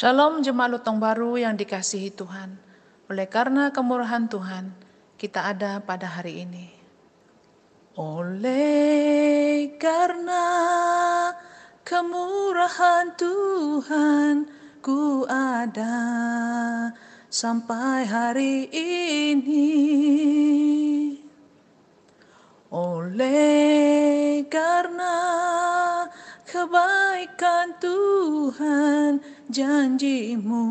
Shalom jemaat Lutong Baru yang dikasihi Tuhan. Oleh karena kemurahan Tuhan, kita ada pada hari ini. Oleh karena kemurahan Tuhan, ku ada sampai hari ini. Oleh karena kebaikan Tuhan, janjimu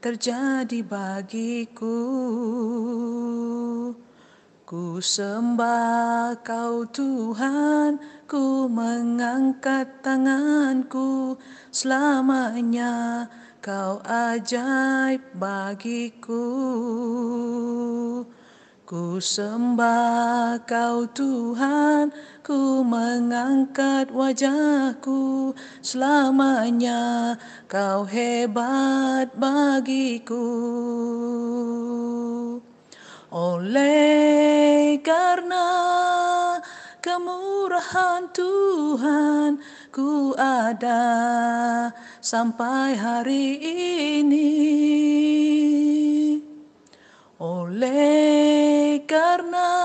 terjadi bagiku. Ku sembah kau Tuhan, ku mengangkat tanganku selamanya kau ajaib bagiku. Ku sembah kau Tuhan, ku mengangkat wajahku selamanya kau hebat bagiku. Oleh karena kemurahan Tuhan ku ada sampai hari ini. Oleh karena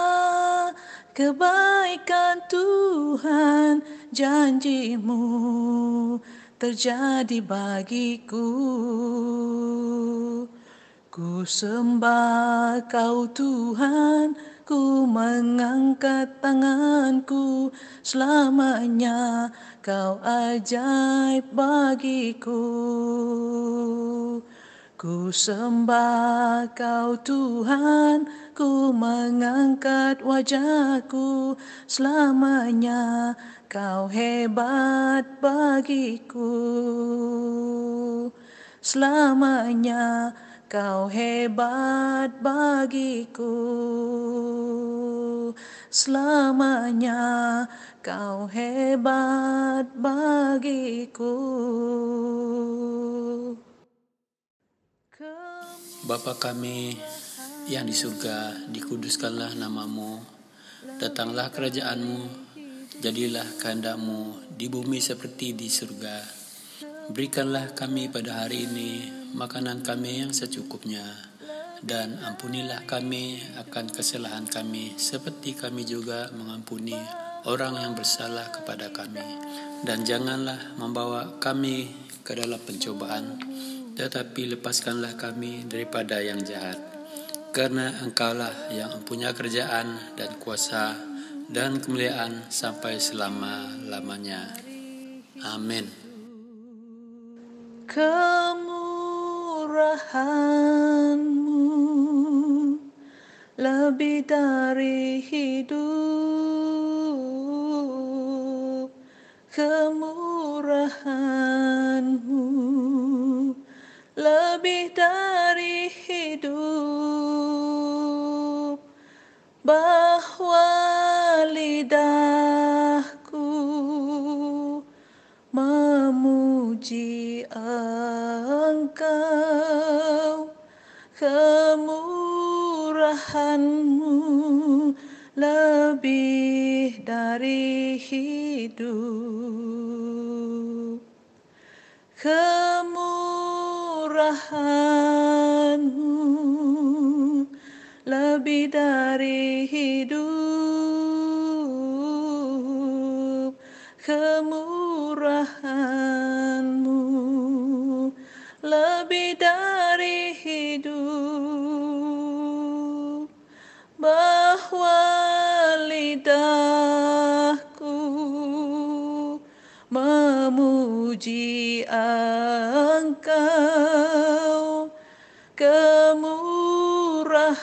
kebaikan Tuhan, janjimu terjadi bagiku. Ku sembah kau Tuhan, ku mengangkat tanganku selamanya kau ajaib bagiku. Ku sembah kau Tuhan, ku mengangkat wajahku selamanya kau hebat bagiku. Selamanya kau hebat bagiku. Selamanya kau hebat bagiku. Bapa kami yang di surga, dikuduskanlah namamu, datanglah kerajaanmu, jadilah kehendakmu di bumi seperti di surga. Berikanlah kami pada hari ini makanan kami yang secukupnya, dan ampunilah kami akan kesalahan kami seperti kami juga mengampuni orang yang bersalah kepada kami. Dan janganlah membawa kami ke dalam pencobaan, tetapi lepaskanlah kami daripada yang jahat. Karena engkaulah yang mempunyai kerjaan dan kuasa dan kemuliaan sampai selama-lamanya. Amin. Kemurahanmu lebih dari hidup. Kemurahanmu dari hidup bahwa lidahku memuji engkau. Kemurahanmu lebih dari hidup kemurahanmu lebih dari hidup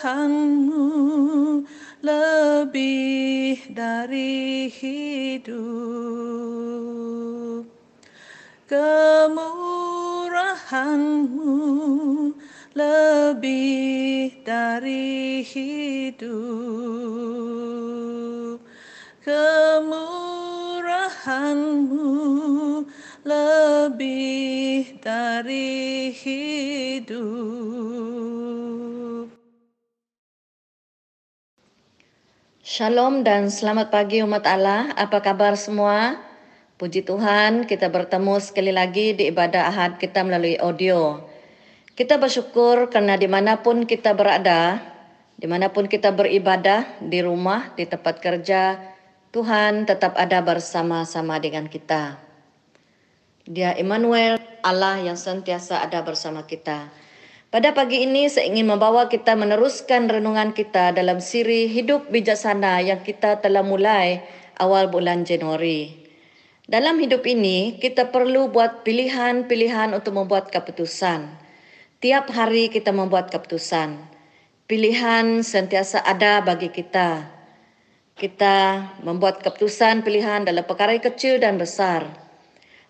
kemurahanmu lebih dari hidup? Kemurahanmu lebih dari hidup. Kemurahanmu lebih dari hidup Shalom dan selamat pagi umat Allah. Apa kabar semua? Puji Tuhan, kita bertemu sekali lagi di ibadah Ahad kita melalui audio. Kita bersyukur karena di mana pun kita berada, di mana pun kita beribadah, di rumah, di tempat kerja, Tuhan tetap ada bersama-sama dengan kita. Dia Emmanuel, Allah yang sentiasa ada bersama kita. Pada pagi ini saya ingin membawa kita meneruskan renungan kita dalam siri Hidup Bijaksana yang kita telah mulai awal bulan Januari. Dalam hidup ini, kita perlu buat pilihan-pilihan untuk membuat keputusan. Tiap hari kita membuat keputusan. Pilihan sentiasa ada bagi kita. Kita membuat keputusan pilihan dalam perkara kecil dan besar.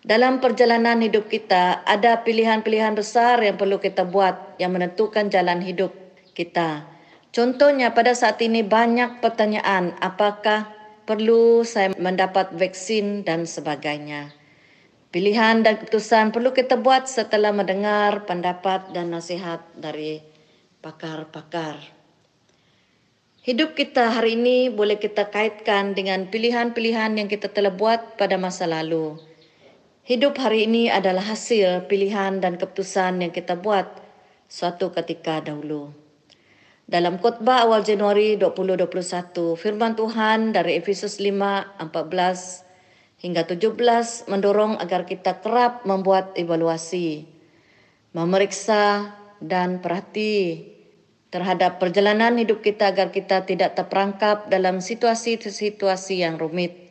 Dalam perjalanan hidup kita, ada pilihan-pilihan besar yang perlu kita buat yang menentukan jalan hidup kita. Contohnya pada saat ini banyak pertanyaan apakah perlu saya mendapat vaksin dan sebagainya. Pilihan dan keputusan perlu kita buat setelah mendengar pendapat dan nasihat dari pakar-pakar. Hidup kita hari ini boleh kita kaitkan dengan pilihan-pilihan yang kita telah buat pada masa lalu. Hidup hari ini adalah hasil pilihan dan keputusan yang kita buat suatu ketika dahulu. Dalam khotbah awal Januari 2021, firman Tuhan dari Efesus 5, 14 hingga 17 mendorong agar kita kerap membuat evaluasi, memeriksa dan perhati terhadap perjalanan hidup kita agar kita tidak terperangkap dalam situasi-situasi yang rumit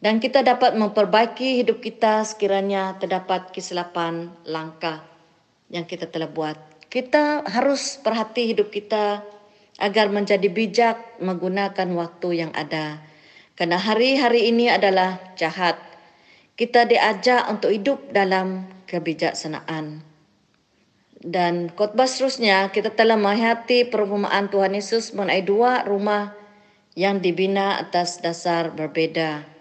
dan kita dapat memperbaiki hidup kita sekiranya terdapat kesilapan langkah yang kita telah buat. Kita harus perhati hidup kita agar menjadi bijak menggunakan waktu yang ada. Karena hari-hari ini adalah jahat. Kita diajak untuk hidup dalam kebijaksanaan. Dan khotbah seterusnya kita telah menghayati perumpamaan Tuhan Yesus mengenai dua rumah yang dibina atas dasar berbeda.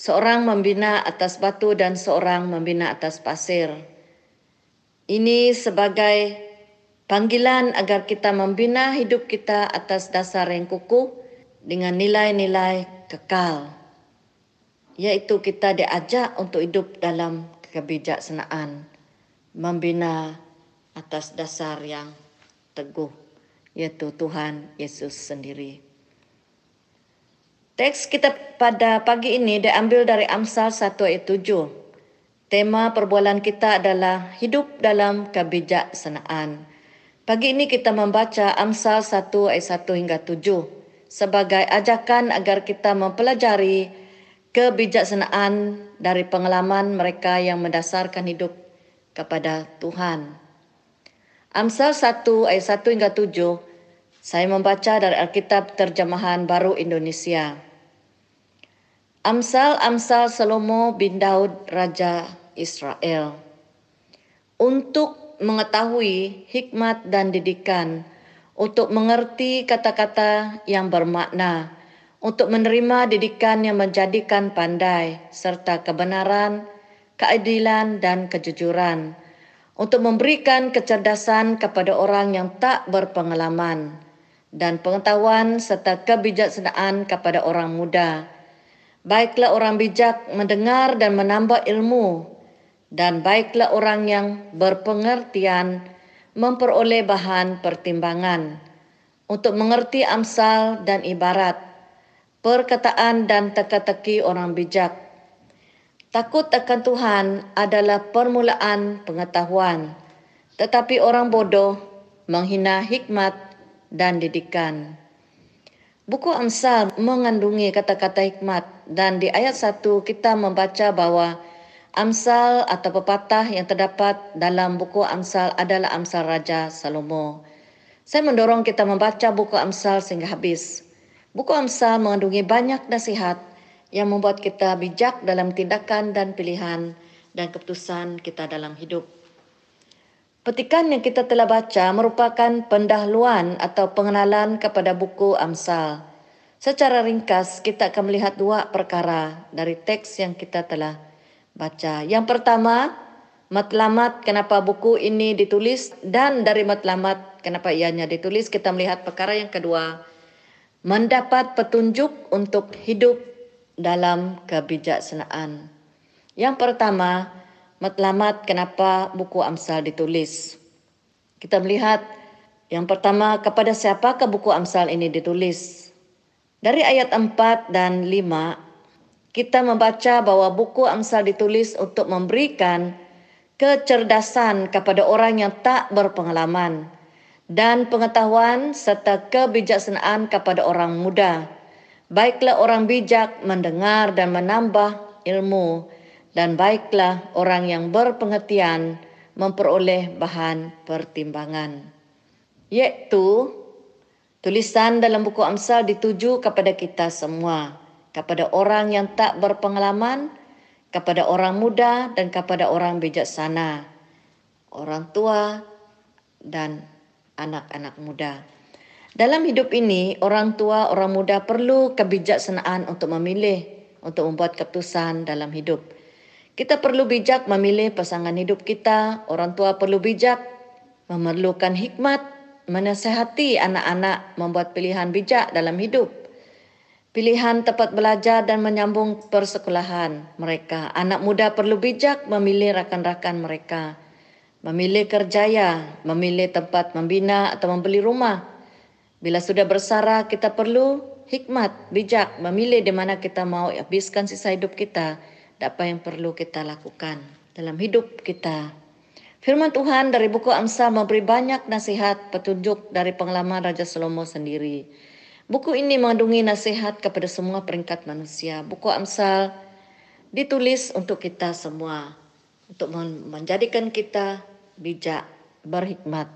Seorang membina atas batu dan seorang membina atas pasir. Ini sebagai panggilan agar kita membina hidup kita atas dasar yang kukuh dengan nilai-nilai kekal. Yaitu kita diajak untuk hidup dalam kebijaksanaan. Membina atas dasar yang teguh. Yaitu Tuhan Yesus sendiri. Teks kita pada pagi ini diambil dari Amsal 1 ayat 7. Tema perbualan kita adalah hidup dalam kebijaksanaan. Pagi ini kita membaca Amsal 1 ayat 1 hingga 7 sebagai ajakan agar kita mempelajari kebijaksanaan dari pengalaman mereka yang mendasarkan hidup kepada Tuhan. Amsal 1 ayat 1 hingga 7 saya membaca dari Alkitab Terjemahan Baru Indonesia. Amsal-amsal Salomo bin Daud Raja Israel. Untuk mengetahui hikmat dan didikan, untuk mengerti kata-kata yang bermakna, untuk menerima didikan yang menjadikan pandai, serta kebenaran, keadilan, dan kejujuran, untuk memberikan kecerdasan kepada orang yang tak berpengalaman, dan pengetahuan serta kebijaksanaan kepada orang muda, Baiklah orang bijak mendengar dan menambah ilmu, dan baiklah orang yang berpengertian memperoleh bahan pertimbangan untuk mengerti amsal dan ibarat, perkataan dan teka-teki orang bijak. Takut akan Tuhan adalah permulaan pengetahuan, tetapi orang bodoh menghina hikmat dan didikan. Buku Amsal mengandungi kata-kata hikmat dan di ayat 1 kita membaca bahwa Amsal atau pepatah yang terdapat dalam buku Amsal adalah Amsal Raja Salomo. Saya mendorong kita membaca buku Amsal sehingga habis. Buku Amsal mengandungi banyak nasihat yang membuat kita bijak dalam tindakan dan pilihan dan keputusan kita dalam hidup. Petikan yang kita telah baca merupakan pendahuluan atau pengenalan kepada buku Amsal. Secara ringkas, kita akan melihat dua perkara dari teks yang kita telah baca. Yang pertama, matlamat kenapa buku ini ditulis dan dari matlamat kenapa ianya ditulis, kita melihat perkara yang kedua, mendapat petunjuk untuk hidup dalam kebijaksanaan. Yang pertama, matlamat kenapa buku Amsal ditulis. Kita melihat yang pertama kepada siapakah buku Amsal ini ditulis. Dari ayat 4 dan 5, kita membaca bahwa buku Amsal ditulis untuk memberikan kecerdasan kepada orang yang tak berpengalaman dan pengetahuan serta kebijaksanaan kepada orang muda. Baiklah orang bijak mendengar dan menambah ilmu dan baiklah orang yang berpengertian memperoleh bahan pertimbangan. Yaitu tulisan dalam buku Amsal dituju kepada kita semua, kepada orang yang tak berpengalaman, kepada orang muda dan kepada orang bijaksana, orang tua dan anak-anak muda. Dalam hidup ini, orang tua, orang muda perlu kebijaksanaan untuk memilih, untuk membuat keputusan dalam hidup. Kita perlu bijak memilih pasangan hidup kita. Orang tua perlu bijak memerlukan hikmat, menasehati anak-anak membuat pilihan bijak dalam hidup. Pilihan tepat belajar dan menyambung persekolahan mereka. Anak muda perlu bijak memilih rakan-rakan mereka memilih kerjaya, memilih tempat membina atau membeli rumah. Bila sudah bersara, kita perlu hikmat, bijak, memilih di mana kita mau habiskan sisa hidup kita, apa yang perlu kita lakukan dalam hidup kita. Firman Tuhan dari buku Amsal memberi banyak nasihat petunjuk dari pengalaman Raja Salomo sendiri. Buku ini mengandungi nasihat kepada semua peringkat manusia. Buku Amsal ditulis untuk kita semua, untuk menjadikan kita bijak, berhikmat.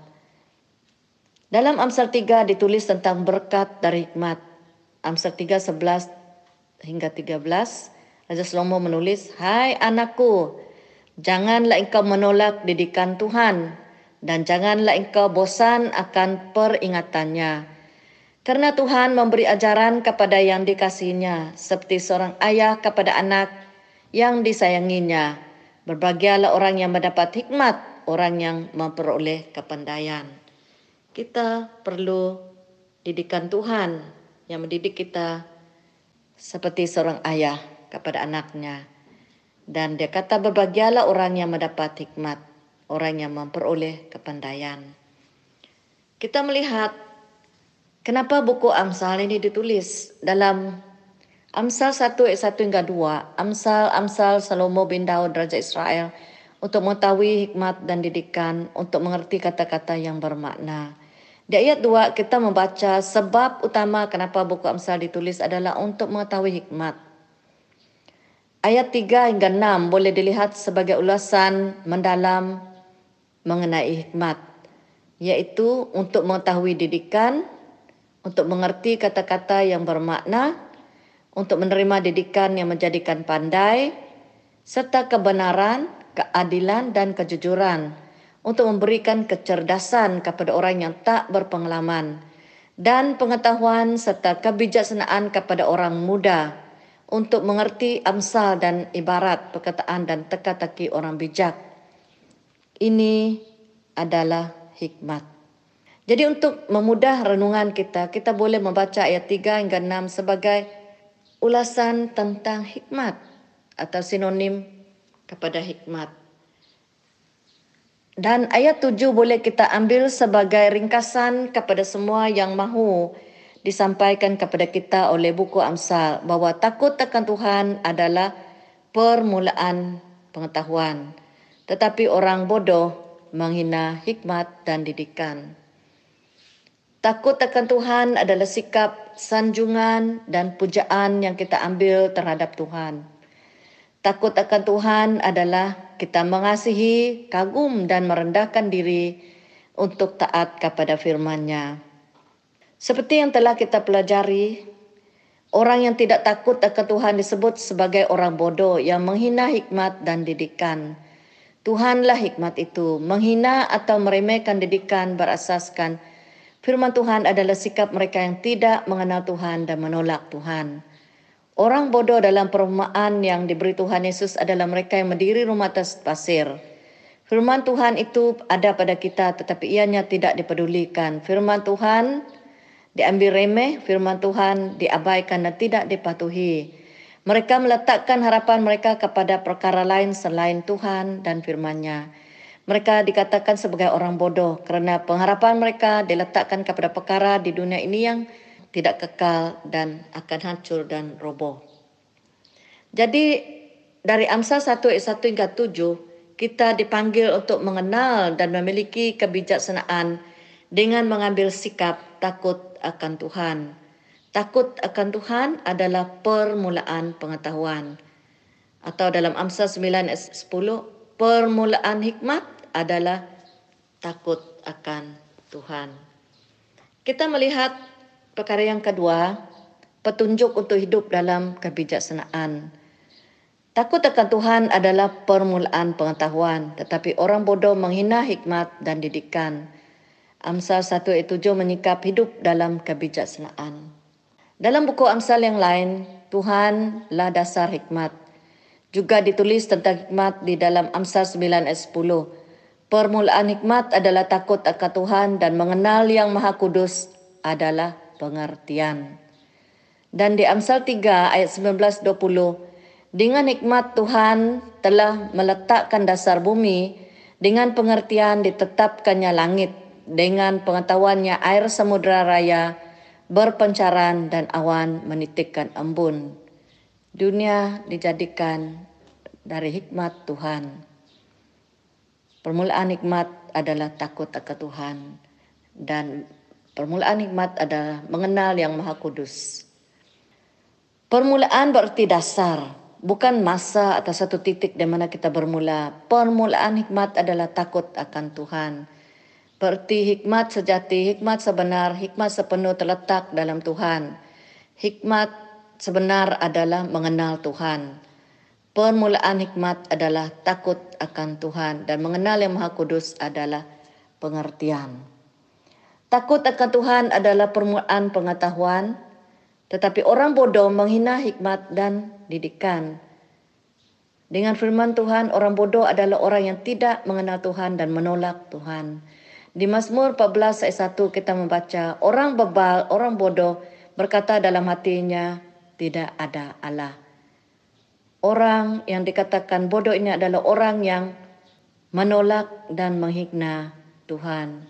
Dalam Amsal 3 ditulis tentang berkat dari hikmat. Amsal 3 11 hingga 13 Raja Salomo menulis, "Hai anakku, janganlah engkau menolak didikan Tuhan dan janganlah engkau bosan akan peringatannya." Karena Tuhan memberi ajaran kepada yang dikasihnya, seperti seorang ayah kepada anak yang disayanginya. Berbahagialah orang yang mendapat hikmat orang yang memperoleh kepandaian. Kita perlu didikan Tuhan yang mendidik kita seperti seorang ayah kepada anaknya. Dan dia kata berbahagialah orang yang mendapat hikmat, orang yang memperoleh kepandaian. Kita melihat kenapa buku Amsal ini ditulis dalam Amsal 1 ayat 1 hingga 2, Amsal Amsal Salomo bin Daud Raja Israel untuk mengetahui hikmat dan didikan, untuk mengerti kata-kata yang bermakna. Di ayat 2 kita membaca sebab utama kenapa buku Amsal ditulis adalah untuk mengetahui hikmat. Ayat 3 hingga 6 boleh dilihat sebagai ulasan mendalam mengenai hikmat, yaitu untuk mengetahui didikan, untuk mengerti kata-kata yang bermakna, untuk menerima didikan yang menjadikan pandai, serta kebenaran keadilan dan kejujuran untuk memberikan kecerdasan kepada orang yang tak berpengalaman dan pengetahuan serta kebijaksanaan kepada orang muda untuk mengerti amsal dan ibarat perkataan dan teka-teki orang bijak. Ini adalah hikmat. Jadi untuk memudah renungan kita, kita boleh membaca ayat 3 hingga 6 sebagai ulasan tentang hikmat atau sinonim kepada hikmat. Dan ayat tujuh boleh kita ambil sebagai ringkasan kepada semua yang mahu disampaikan kepada kita oleh buku Amsal bahwa takut akan Tuhan adalah permulaan pengetahuan. Tetapi orang bodoh menghina hikmat dan didikan. Takut akan Tuhan adalah sikap sanjungan dan pujaan yang kita ambil terhadap Tuhan. Takut akan Tuhan adalah kita mengasihi, kagum dan merendahkan diri untuk taat kepada firman-Nya. Seperti yang telah kita pelajari, orang yang tidak takut akan Tuhan disebut sebagai orang bodoh yang menghina hikmat dan didikan. Tuhanlah hikmat itu. Menghina atau meremehkan didikan berasaskan firman Tuhan adalah sikap mereka yang tidak mengenal Tuhan dan menolak Tuhan. Orang bodoh dalam perumahan yang diberi Tuhan Yesus adalah mereka yang mendiri rumah atas pasir. Firman Tuhan itu ada pada kita tetapi ianya tidak dipedulikan. Firman Tuhan diambil remeh, firman Tuhan diabaikan dan tidak dipatuhi. Mereka meletakkan harapan mereka kepada perkara lain selain Tuhan dan firman-Nya. Mereka dikatakan sebagai orang bodoh kerana pengharapan mereka diletakkan kepada perkara di dunia ini yang tidak kekal dan akan hancur dan roboh. Jadi dari Amsal 1 ayat 1 hingga 7, kita dipanggil untuk mengenal dan memiliki kebijaksanaan dengan mengambil sikap takut akan Tuhan. Takut akan Tuhan adalah permulaan pengetahuan. Atau dalam Amsal 9 ayat 10, permulaan hikmat adalah takut akan Tuhan. Kita melihat perkara yang kedua, petunjuk untuk hidup dalam kebijaksanaan. Takut akan Tuhan adalah permulaan pengetahuan, tetapi orang bodoh menghina hikmat dan didikan. Amsal 1 ayat 7 menyikap hidup dalam kebijaksanaan. Dalam buku Amsal yang lain, Tuhanlah dasar hikmat. Juga ditulis tentang hikmat di dalam Amsal 9 ayat 10. Permulaan hikmat adalah takut akan Tuhan dan mengenal yang maha kudus adalah pengertian. Dan di Amsal 3 ayat 19-20, dengan hikmat Tuhan telah meletakkan dasar bumi, dengan pengertian ditetapkannya langit dengan pengetahuannya air samudera raya berpencaran dan awan menitikkan embun. Dunia dijadikan dari hikmat Tuhan. Permulaan hikmat adalah takut akan Tuhan dan permulaan hikmat adalah mengenal yang Maha Kudus. Permulaan berarti dasar, bukan masa atau satu titik di mana kita bermula. Permulaan hikmat adalah takut akan Tuhan. Berarti hikmat sejati, hikmat sebenar, hikmat sepenuh terletak dalam Tuhan. Hikmat sebenar adalah mengenal Tuhan. Permulaan hikmat adalah takut akan Tuhan dan mengenal yang Maha Kudus adalah pengertian. Takut akan Tuhan adalah permulaan pengetahuan, tetapi orang bodoh menghina hikmat dan didikan. Dengan firman Tuhan, orang bodoh adalah orang yang tidak mengenal Tuhan dan menolak Tuhan. Di Mazmur 14 ayat 1 kita membaca, orang bebal, orang bodoh berkata dalam hatinya, tidak ada Allah. Orang yang dikatakan bodoh ini adalah orang yang menolak dan menghina Tuhan.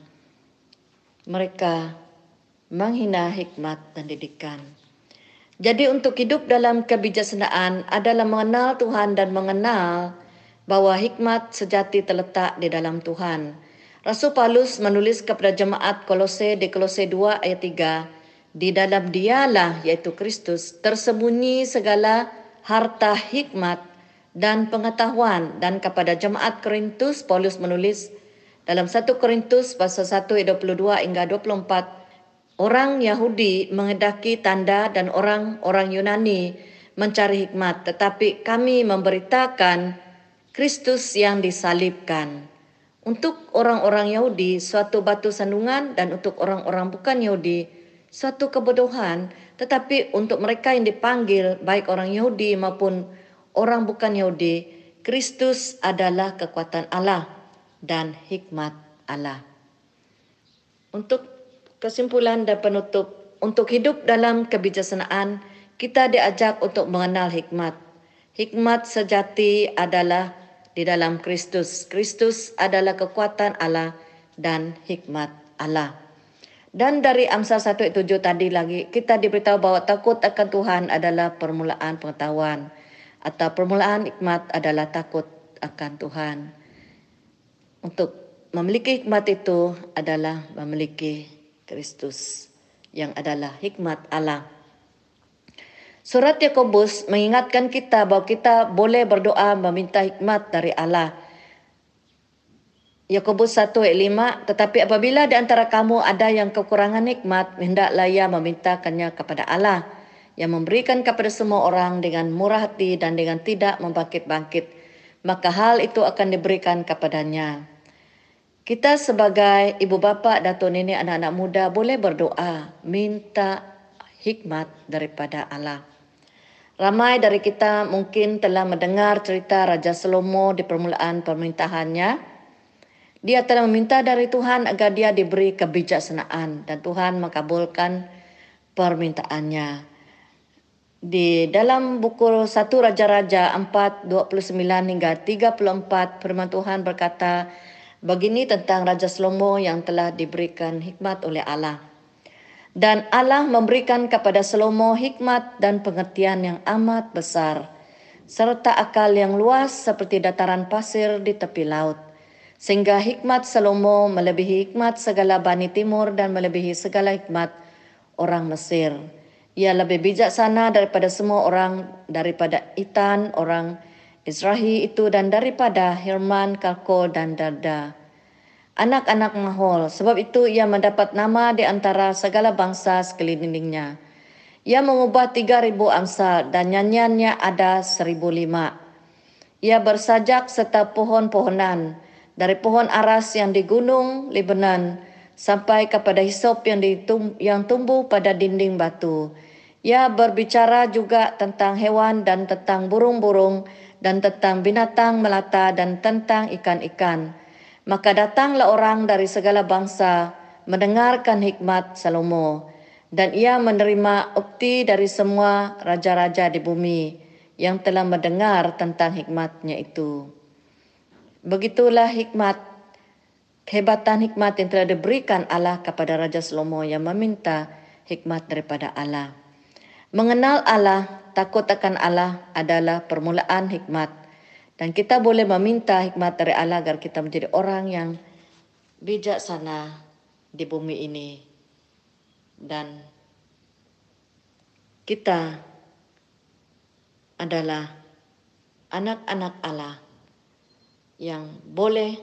Mereka menghina hikmat dan didikan. Jadi untuk hidup dalam kebijaksanaan adalah mengenal Tuhan dan mengenal bahwa hikmat sejati terletak di dalam Tuhan. Rasul Paulus menulis kepada jemaat Kolose di Kolose 2 ayat 3, di dalam dialah yaitu Kristus tersembunyi segala harta hikmat dan pengetahuan. Dan kepada jemaat Korintus Paulus menulis dalam 1 Korintus pasal 1 ayat 22 hingga 24 orang Yahudi mengedaki tanda dan orang-orang Yunani mencari hikmat tetapi kami memberitakan Kristus yang disalibkan untuk orang-orang Yahudi suatu batu sandungan dan untuk orang-orang bukan Yahudi suatu kebodohan tetapi untuk mereka yang dipanggil baik orang Yahudi maupun orang bukan Yahudi Kristus adalah kekuatan Allah dan hikmat Allah. Untuk kesimpulan dan penutup untuk hidup dalam kebijaksanaan kita diajak untuk mengenal hikmat. Hikmat sejati adalah di dalam Kristus. Kristus adalah kekuatan Allah dan hikmat Allah. Dan dari Amsal 1 ayat 7 tadi lagi, kita diberitahu bahwa takut akan Tuhan adalah permulaan pengetahuan. Atau permulaan hikmat adalah takut akan Tuhan. Untuk memiliki hikmat itu adalah memiliki Kristus yang adalah hikmat Allah. Surat Yakobus mengingatkan kita bahawa kita boleh berdoa meminta hikmat dari Allah. Yakobus 1 ayat 5, tetapi apabila di antara kamu ada yang kekurangan hikmat, hendaklah ia memintakannya kepada Allah yang memberikan kepada semua orang dengan murah hati dan dengan tidak membangkit-bangkit, maka hal itu akan diberikan kepadanya. Kita sebagai ibu bapa, datuk nenek, anak-anak muda boleh berdoa, minta hikmat daripada Allah. Ramai dari kita mungkin telah mendengar cerita Raja Salomo di permulaan permintaannya. Dia telah meminta dari Tuhan agar dia diberi kebijaksanaan dan Tuhan mengabulkan permintaannya. di dalam buku 1 Raja-Raja 4, 29 hingga 34 firman Tuhan berkata begini tentang Raja Salomo yang telah diberikan hikmat oleh Allah. Dan Allah memberikan kepada Salomo hikmat dan pengertian yang amat besar, serta akal yang luas seperti dataran pasir di tepi laut. Sehingga hikmat Salomo melebihi hikmat segala Bani Timur dan melebihi segala hikmat orang Mesir. Ia lebih bijaksana daripada semua orang, daripada Itan, orang Israhi itu, dan daripada Hirman, Kalko, dan Darda. Anak-anak Mahol, sebab itu ia mendapat nama di antara segala bangsa sekelilingnya. Ia mengubah tiga ribu amsal dan nyanyiannya ada seribu lima. Ia bersajak serta pohon-pohonan, dari pohon aras yang di gunung Lebanon sampai kepada hisop yang, ditum, yang tumbuh pada dinding batu. Ia berbicara juga tentang hewan dan tentang burung-burung dan tentang binatang melata dan tentang ikan-ikan. Maka datanglah orang dari segala bangsa mendengarkan hikmat Salomo dan ia menerima ukti dari semua raja-raja di bumi yang telah mendengar tentang hikmatnya itu. Begitulah hikmat, kehebatan hikmat yang telah diberikan Allah kepada Raja Salomo yang meminta hikmat daripada Allah. Mengenal Allah, takut akan Allah adalah permulaan hikmat. Dan kita boleh meminta hikmat dari Allah agar kita menjadi orang yang bijaksana di bumi ini. Dan kita adalah anak-anak Allah yang boleh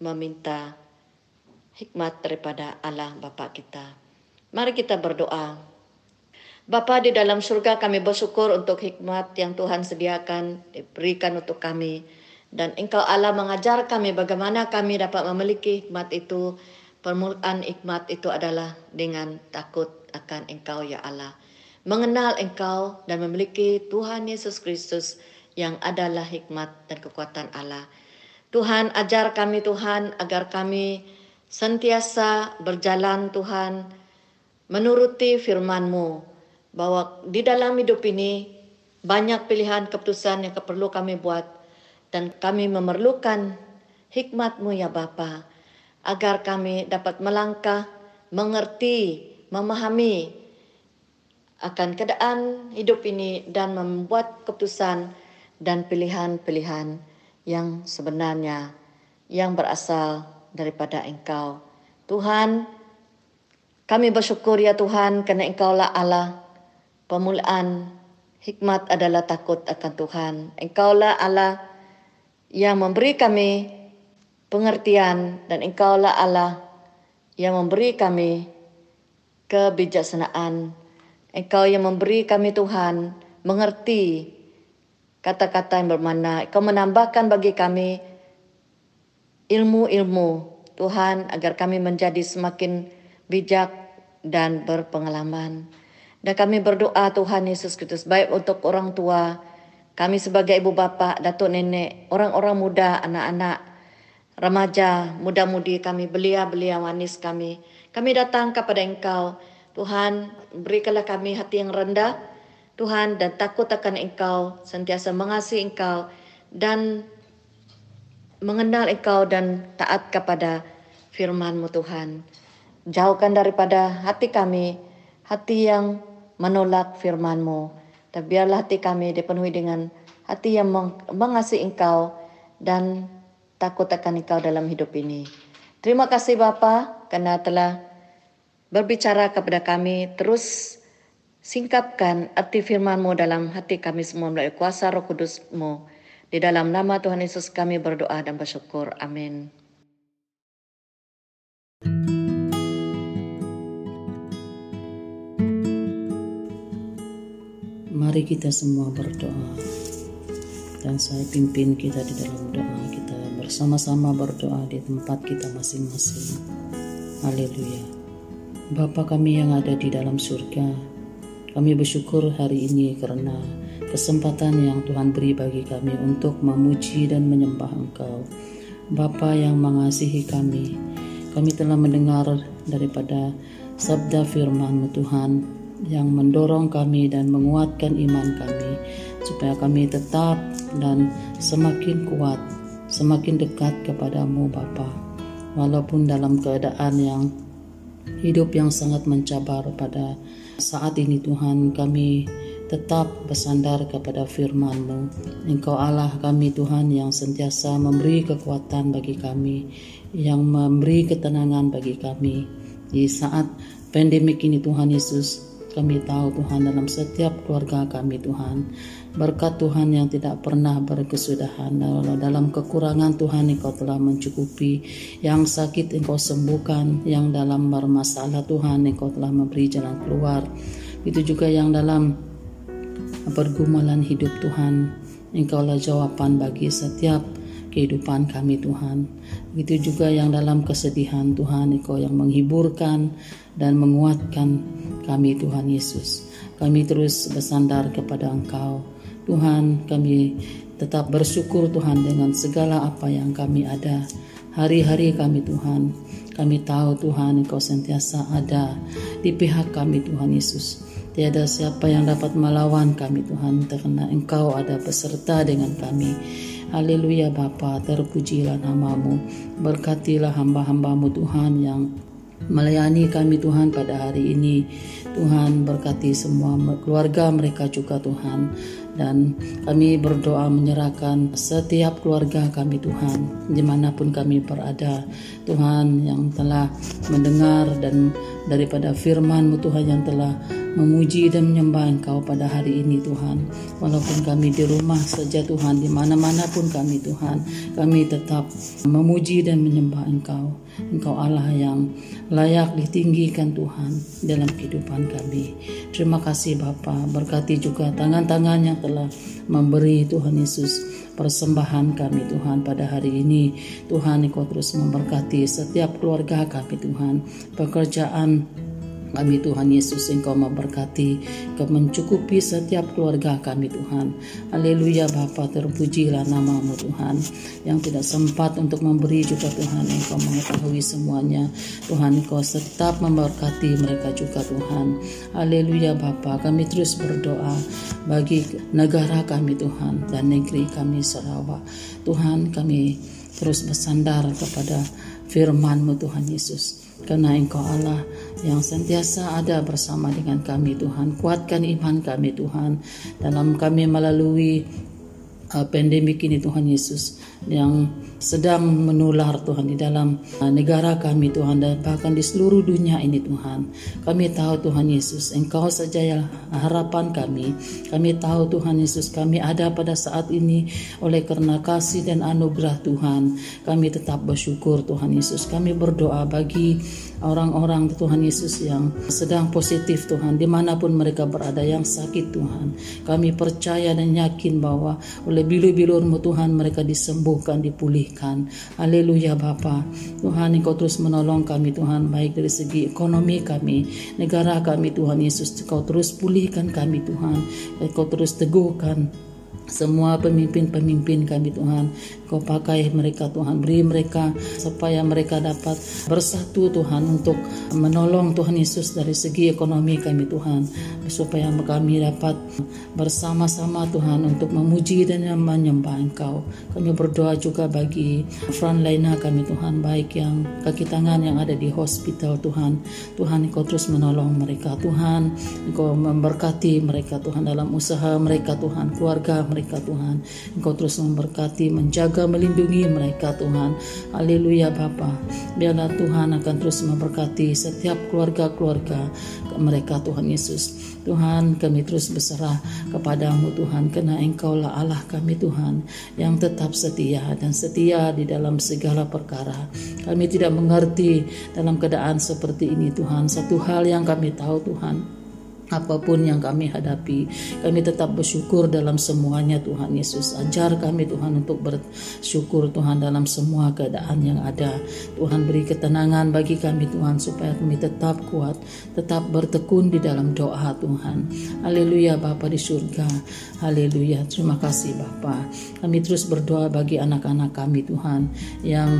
meminta hikmat daripada Allah Bapa kita. Mari kita berdoa. Bapa di dalam surga kami bersyukur untuk hikmat yang Tuhan sediakan diberikan untuk kami. Dan Engkau Allah mengajar kami bagaimana kami dapat memiliki hikmat itu. Permulaan hikmat itu adalah dengan takut akan Engkau ya Allah. Mengenal Engkau dan memiliki Tuhan Yesus Kristus yang adalah hikmat dan kekuatan Allah. Tuhan ajar kami Tuhan agar kami sentiasa berjalan Tuhan menuruti firman-Mu bahwa di dalam hidup ini banyak pilihan keputusan yang perlu kami buat dan kami memerlukan hikmatmu ya Bapa agar kami dapat melangkah, mengerti, memahami akan keadaan hidup ini dan membuat keputusan dan pilihan-pilihan yang sebenarnya yang berasal daripada Engkau. Tuhan, kami bersyukur ya Tuhan karena Engkaulah Allah Pemulaan hikmat adalah takut akan Tuhan. Engkaulah Allah yang memberi kami pengertian dan engkaulah Allah yang memberi kami kebijaksanaan. Engkau yang memberi kami Tuhan mengerti kata-kata yang bermakna. Engkau menambahkan bagi kami ilmu-ilmu Tuhan agar kami menjadi semakin bijak dan berpengalaman. Dan kami berdoa Tuhan Yesus Kristus baik untuk orang tua, kami sebagai ibu bapa, datuk nenek, orang-orang muda, anak-anak, remaja, muda-mudi kami, belia-belia manis kami. Kami datang kepada Engkau. Tuhan, berikanlah kami hati yang rendah, Tuhan, dan takut akan Engkau, sentiasa mengasihi Engkau, dan mengenal Engkau dan taat kepada firman-Mu Tuhan. Jauhkan daripada hati kami, hati yang menolak firman-Mu. Dan biarlah hati kami dipenuhi dengan hati yang mengasihi Engkau dan takut akan Engkau dalam hidup ini. Terima kasih Bapa karena telah berbicara kepada kami. Terus singkapkan arti firman-Mu dalam hati kami semua melalui kuasa roh kudus-Mu. Di dalam nama Tuhan Yesus kami berdoa dan bersyukur. Amin. Mari kita semua berdoa dan saya pimpin kita di dalam doa kita bersama-sama berdoa di tempat kita masing-masing. Haleluya. Bapa kami yang ada di dalam surga, kami bersyukur hari ini karena kesempatan yang Tuhan beri bagi kami untuk memuji dan menyembah Engkau. Bapa yang mengasihi kami, kami telah mendengar daripada sabda firman Tuhan yang mendorong kami dan menguatkan iman kami supaya kami tetap dan semakin kuat, semakin dekat kepadamu Bapa. Walaupun dalam keadaan yang hidup yang sangat mencabar pada saat ini Tuhan kami tetap bersandar kepada firman-Mu. Engkau Allah kami Tuhan yang sentiasa memberi kekuatan bagi kami, yang memberi ketenangan bagi kami. Di saat pandemik ini Tuhan Yesus, kami tahu Tuhan dalam setiap keluarga kami Tuhan. Berkat Tuhan yang tidak pernah berkesudahan. Dalam kekurangan Tuhan Engkau telah mencukupi. Yang sakit Engkau sembuhkan. Yang dalam bermasalah Tuhan Engkau telah memberi jalan keluar. Itu juga yang dalam pergumulan hidup Tuhan. Engkaulah jawaban bagi setiap kehidupan kami Tuhan. Begitu juga yang dalam kesedihan Tuhan, Engkau yang menghiburkan dan menguatkan kami Tuhan Yesus. Kami terus bersandar kepada Engkau. Tuhan, kami tetap bersyukur Tuhan dengan segala apa yang kami ada. Hari-hari kami Tuhan, kami tahu Tuhan Engkau sentiasa ada di pihak kami Tuhan Yesus. Tiada siapa yang dapat melawan kami Tuhan karena Engkau ada beserta dengan kami. Haleluya Bapa, terpujilah namamu. Berkatilah hamba-hambamu Tuhan yang melayani kami Tuhan pada hari ini. Tuhan berkati semua keluarga mereka juga Tuhan. Dan kami berdoa menyerahkan setiap keluarga kami Tuhan. Di mana pun kami berada. Tuhan yang telah mendengar dan daripada firman-Mu Tuhan yang telah memuji dan menyembah Engkau pada hari ini Tuhan. Walaupun kami di rumah saja Tuhan, di mana-mana pun kami Tuhan, kami tetap memuji dan menyembah Engkau. Engkau Allah yang layak ditinggikan Tuhan dalam kehidupan kami. Terima kasih Bapa, berkati juga tangan-tangan yang telah memberi Tuhan Yesus persembahan kami Tuhan pada hari ini. Tuhan Engkau terus memberkati setiap keluarga kami Tuhan, pekerjaan kami Tuhan Yesus Engkau memberkati, Engkau mencukupi setiap keluarga kami Tuhan. Haleluya Bapa terpujilah namamu Tuhan. Yang tidak sempat untuk memberi juga Tuhan Engkau mengetahui semuanya. Tuhan Engkau tetap memberkati mereka juga Tuhan. Haleluya Bapa kami terus berdoa bagi negara kami Tuhan dan negeri kami Sarawak. Tuhan kami terus bersandar kepada firman-Mu Tuhan Yesus karena Engkau Allah yang sentiasa ada bersama dengan kami Tuhan. Kuatkan iman kami Tuhan dalam kami melalui pandemik ini Tuhan Yesus yang sedang menular Tuhan di dalam uh, negara kami Tuhan dan bahkan di seluruh dunia ini Tuhan. Kami tahu Tuhan Yesus, Engkau saja yang harapan kami. Kami tahu Tuhan Yesus, kami ada pada saat ini oleh karena kasih dan anugerah Tuhan. Kami tetap bersyukur Tuhan Yesus. Kami berdoa bagi orang-orang Tuhan Yesus yang sedang positif Tuhan, di mana pun mereka berada yang sakit Tuhan. Kami percaya dan yakin bahwa oleh bilu-bilurmu Tuhan mereka disembuhkan, dipulihkan. Haleluya Bapa. Tuhan Engkau terus menolong kami Tuhan baik dari segi ekonomi kami, negara kami Tuhan Yesus. Engkau terus pulihkan kami Tuhan. Engkau terus teguhkan semua pemimpin-pemimpin kami Tuhan Kau pakai mereka Tuhan, beri mereka supaya mereka dapat bersatu Tuhan untuk menolong Tuhan Yesus dari segi ekonomi kami Tuhan, supaya kami dapat bersama-sama Tuhan untuk memuji dan menyembah Engkau. Kami berdoa juga bagi frontliner kami Tuhan, baik yang kaki tangan yang ada di hospital Tuhan. Tuhan Engkau terus menolong mereka Tuhan, Engkau memberkati mereka Tuhan dalam usaha mereka Tuhan, keluarga mereka Tuhan. Engkau terus memberkati, menjaga Engkau melindungi mereka Tuhan. Haleluya Bapa. Biarlah Tuhan akan terus memberkati setiap keluarga-keluarga mereka Tuhan Yesus. Tuhan kami terus berserah kepadamu Tuhan karena engkaulah Allah kami Tuhan yang tetap setia dan setia di dalam segala perkara. Kami tidak mengerti dalam keadaan seperti ini Tuhan. Satu hal yang kami tahu Tuhan apa pun yang kami hadapi. Kami tetap bersyukur dalam semuanya Tuhan Yesus. Ajar kami Tuhan untuk bersyukur Tuhan dalam semua keadaan yang ada. Tuhan beri ketenangan bagi kami Tuhan supaya kami tetap kuat, tetap bertekun di dalam doa Tuhan. Haleluya Bapa di surga. Haleluya. Terima kasih Bapa. Kami terus berdoa bagi anak-anak kami Tuhan yang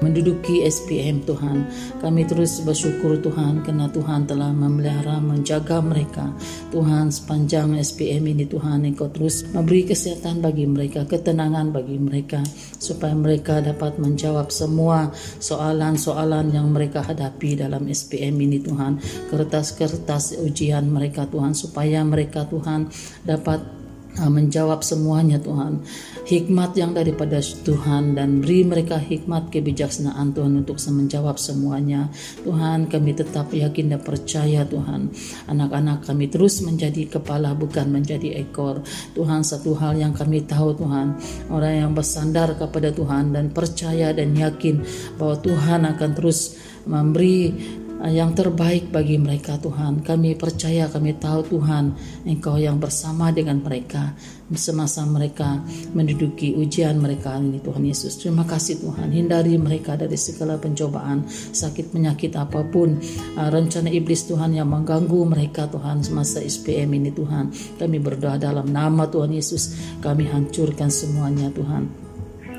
menduduki SPM Tuhan. Kami terus bersyukur Tuhan karena Tuhan telah memelihara menjaga mereka. Tuhan sepanjang SPM ini Tuhan Engkau terus memberi kesehatan bagi mereka, ketenangan bagi mereka supaya mereka dapat menjawab semua soalan-soalan yang mereka hadapi dalam SPM ini Tuhan. Kertas-kertas ujian mereka Tuhan supaya mereka Tuhan dapat Ah, menjawab semuanya Tuhan. Hikmat yang daripada Tuhan dan beri mereka hikmat kebijaksanaan Tuhan untuk menjawab semuanya. Tuhan kami tetap yakin dan percaya Tuhan. Anak-anak kami terus menjadi kepala bukan menjadi ekor. Tuhan satu hal yang kami tahu Tuhan. Orang yang bersandar kepada Tuhan dan percaya dan yakin bahwa Tuhan akan terus memberi yang terbaik bagi mereka Tuhan. Kami percaya, kami tahu Tuhan, Engkau yang bersama dengan mereka semasa mereka menduduki ujian mereka ini Tuhan Yesus. Terima kasih Tuhan. Hindari mereka dari segala pencobaan, sakit penyakit apa pun, ah, rencana iblis Tuhan yang mengganggu mereka Tuhan semasa SPM ini Tuhan. Kami berdoa dalam nama Tuhan Yesus, kami hancurkan semuanya Tuhan.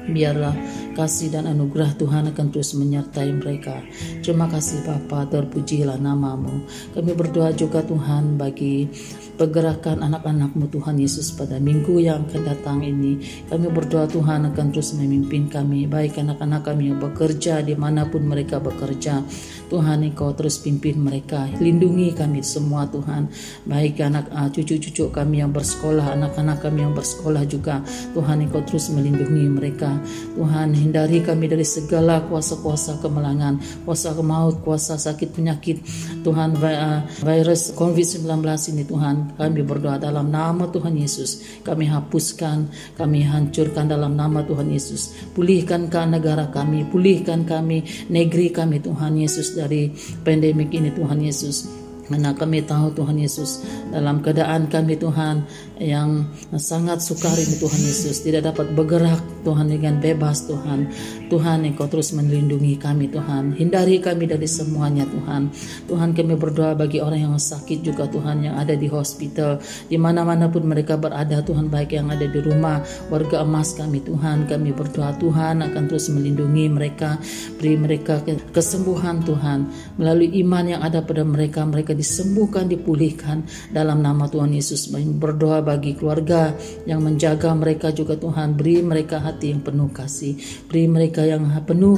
Biarlah kasih dan anugerah Tuhan akan terus menyertai mereka. Terima kasih Bapa, terpujilah namamu. Kami berdoa juga Tuhan bagi pergerakan anak-anakmu Tuhan Yesus pada minggu yang akan datang ini. Kami berdoa Tuhan akan terus memimpin kami, baik anak-anak kami yang bekerja di mana pun mereka bekerja. Tuhan Engkau terus pimpin mereka, lindungi kami semua Tuhan, baik anak uh, cucu-cucu kami yang bersekolah, anak-anak kami yang bersekolah juga. Tuhan Engkau terus melindungi mereka. Tuhan hindari kami dari segala kuasa-kuasa kemelangan, kuasa maut, kuasa sakit penyakit. Tuhan uh, virus COVID-19 ini Tuhan kami berdoa dalam nama Tuhan Yesus. Kami hapuskan, kami hancurkan dalam nama Tuhan Yesus. Pulihkan negara kami, pulihkan kami, negeri kami Tuhan Yesus dari pandemik ini Tuhan Yesus. Karena kami tahu Tuhan Yesus? Dalam keadaan kami Tuhan yang sangat sukar ini Tuhan Yesus tidak dapat bergerak Tuhan dengan bebas Tuhan. Tuhan Engkau terus melindungi kami Tuhan. Hindari kami dari semuanya Tuhan. Tuhan kami berdoa bagi orang yang sakit juga Tuhan yang ada di hospital. Di mana-mana pun mereka berada Tuhan baik yang ada di rumah warga emas kami Tuhan. Kami berdoa Tuhan akan terus melindungi mereka beri mereka kesembuhan Tuhan. Melalui iman yang ada pada mereka mereka disembuhkan, dipulihkan dalam nama Tuhan Yesus. Berdoa bagi keluarga yang menjaga mereka juga Tuhan. Beri mereka hati yang penuh kasih. Beri mereka yang penuh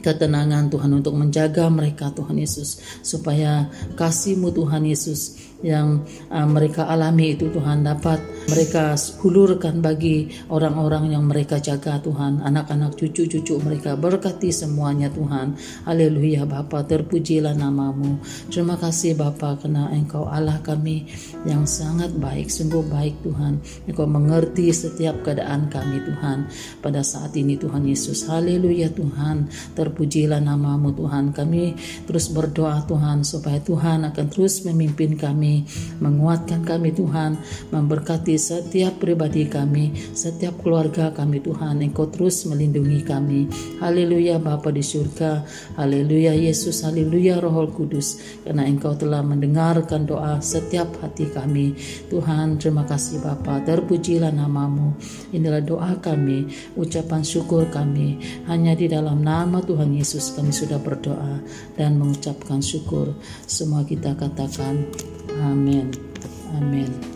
ketenangan Tuhan untuk menjaga mereka Tuhan Yesus supaya kasihmu Tuhan Yesus yang uh, mereka alami itu Tuhan dapat mereka hulurkan bagi orang-orang yang mereka jaga Tuhan. Anak-anak cucu-cucu mereka berkati semuanya Tuhan. Haleluya Bapa terpujilah namamu. Terima kasih Bapa karena Engkau Allah kami yang sangat baik sungguh baik Tuhan. Engkau mengerti setiap keadaan kami Tuhan. Pada saat ini Tuhan Yesus haleluya Tuhan. Terpujilah namamu Tuhan. Kami terus berdoa Tuhan supaya Tuhan akan terus memimpin kami menguatkan kami Tuhan, memberkati setiap pribadi kami, setiap keluarga kami Tuhan. Engkau terus melindungi kami. Haleluya Bapa di surga. Haleluya Yesus. Haleluya Roh Kudus. Karena Engkau telah mendengarkan doa setiap hati kami. Tuhan terima kasih Bapa. Terpujilah namamu. Inilah doa kami, ucapan syukur kami. Hanya di dalam nama Tuhan Yesus kami sudah berdoa dan mengucapkan syukur. Semua kita katakan Amin. Amin.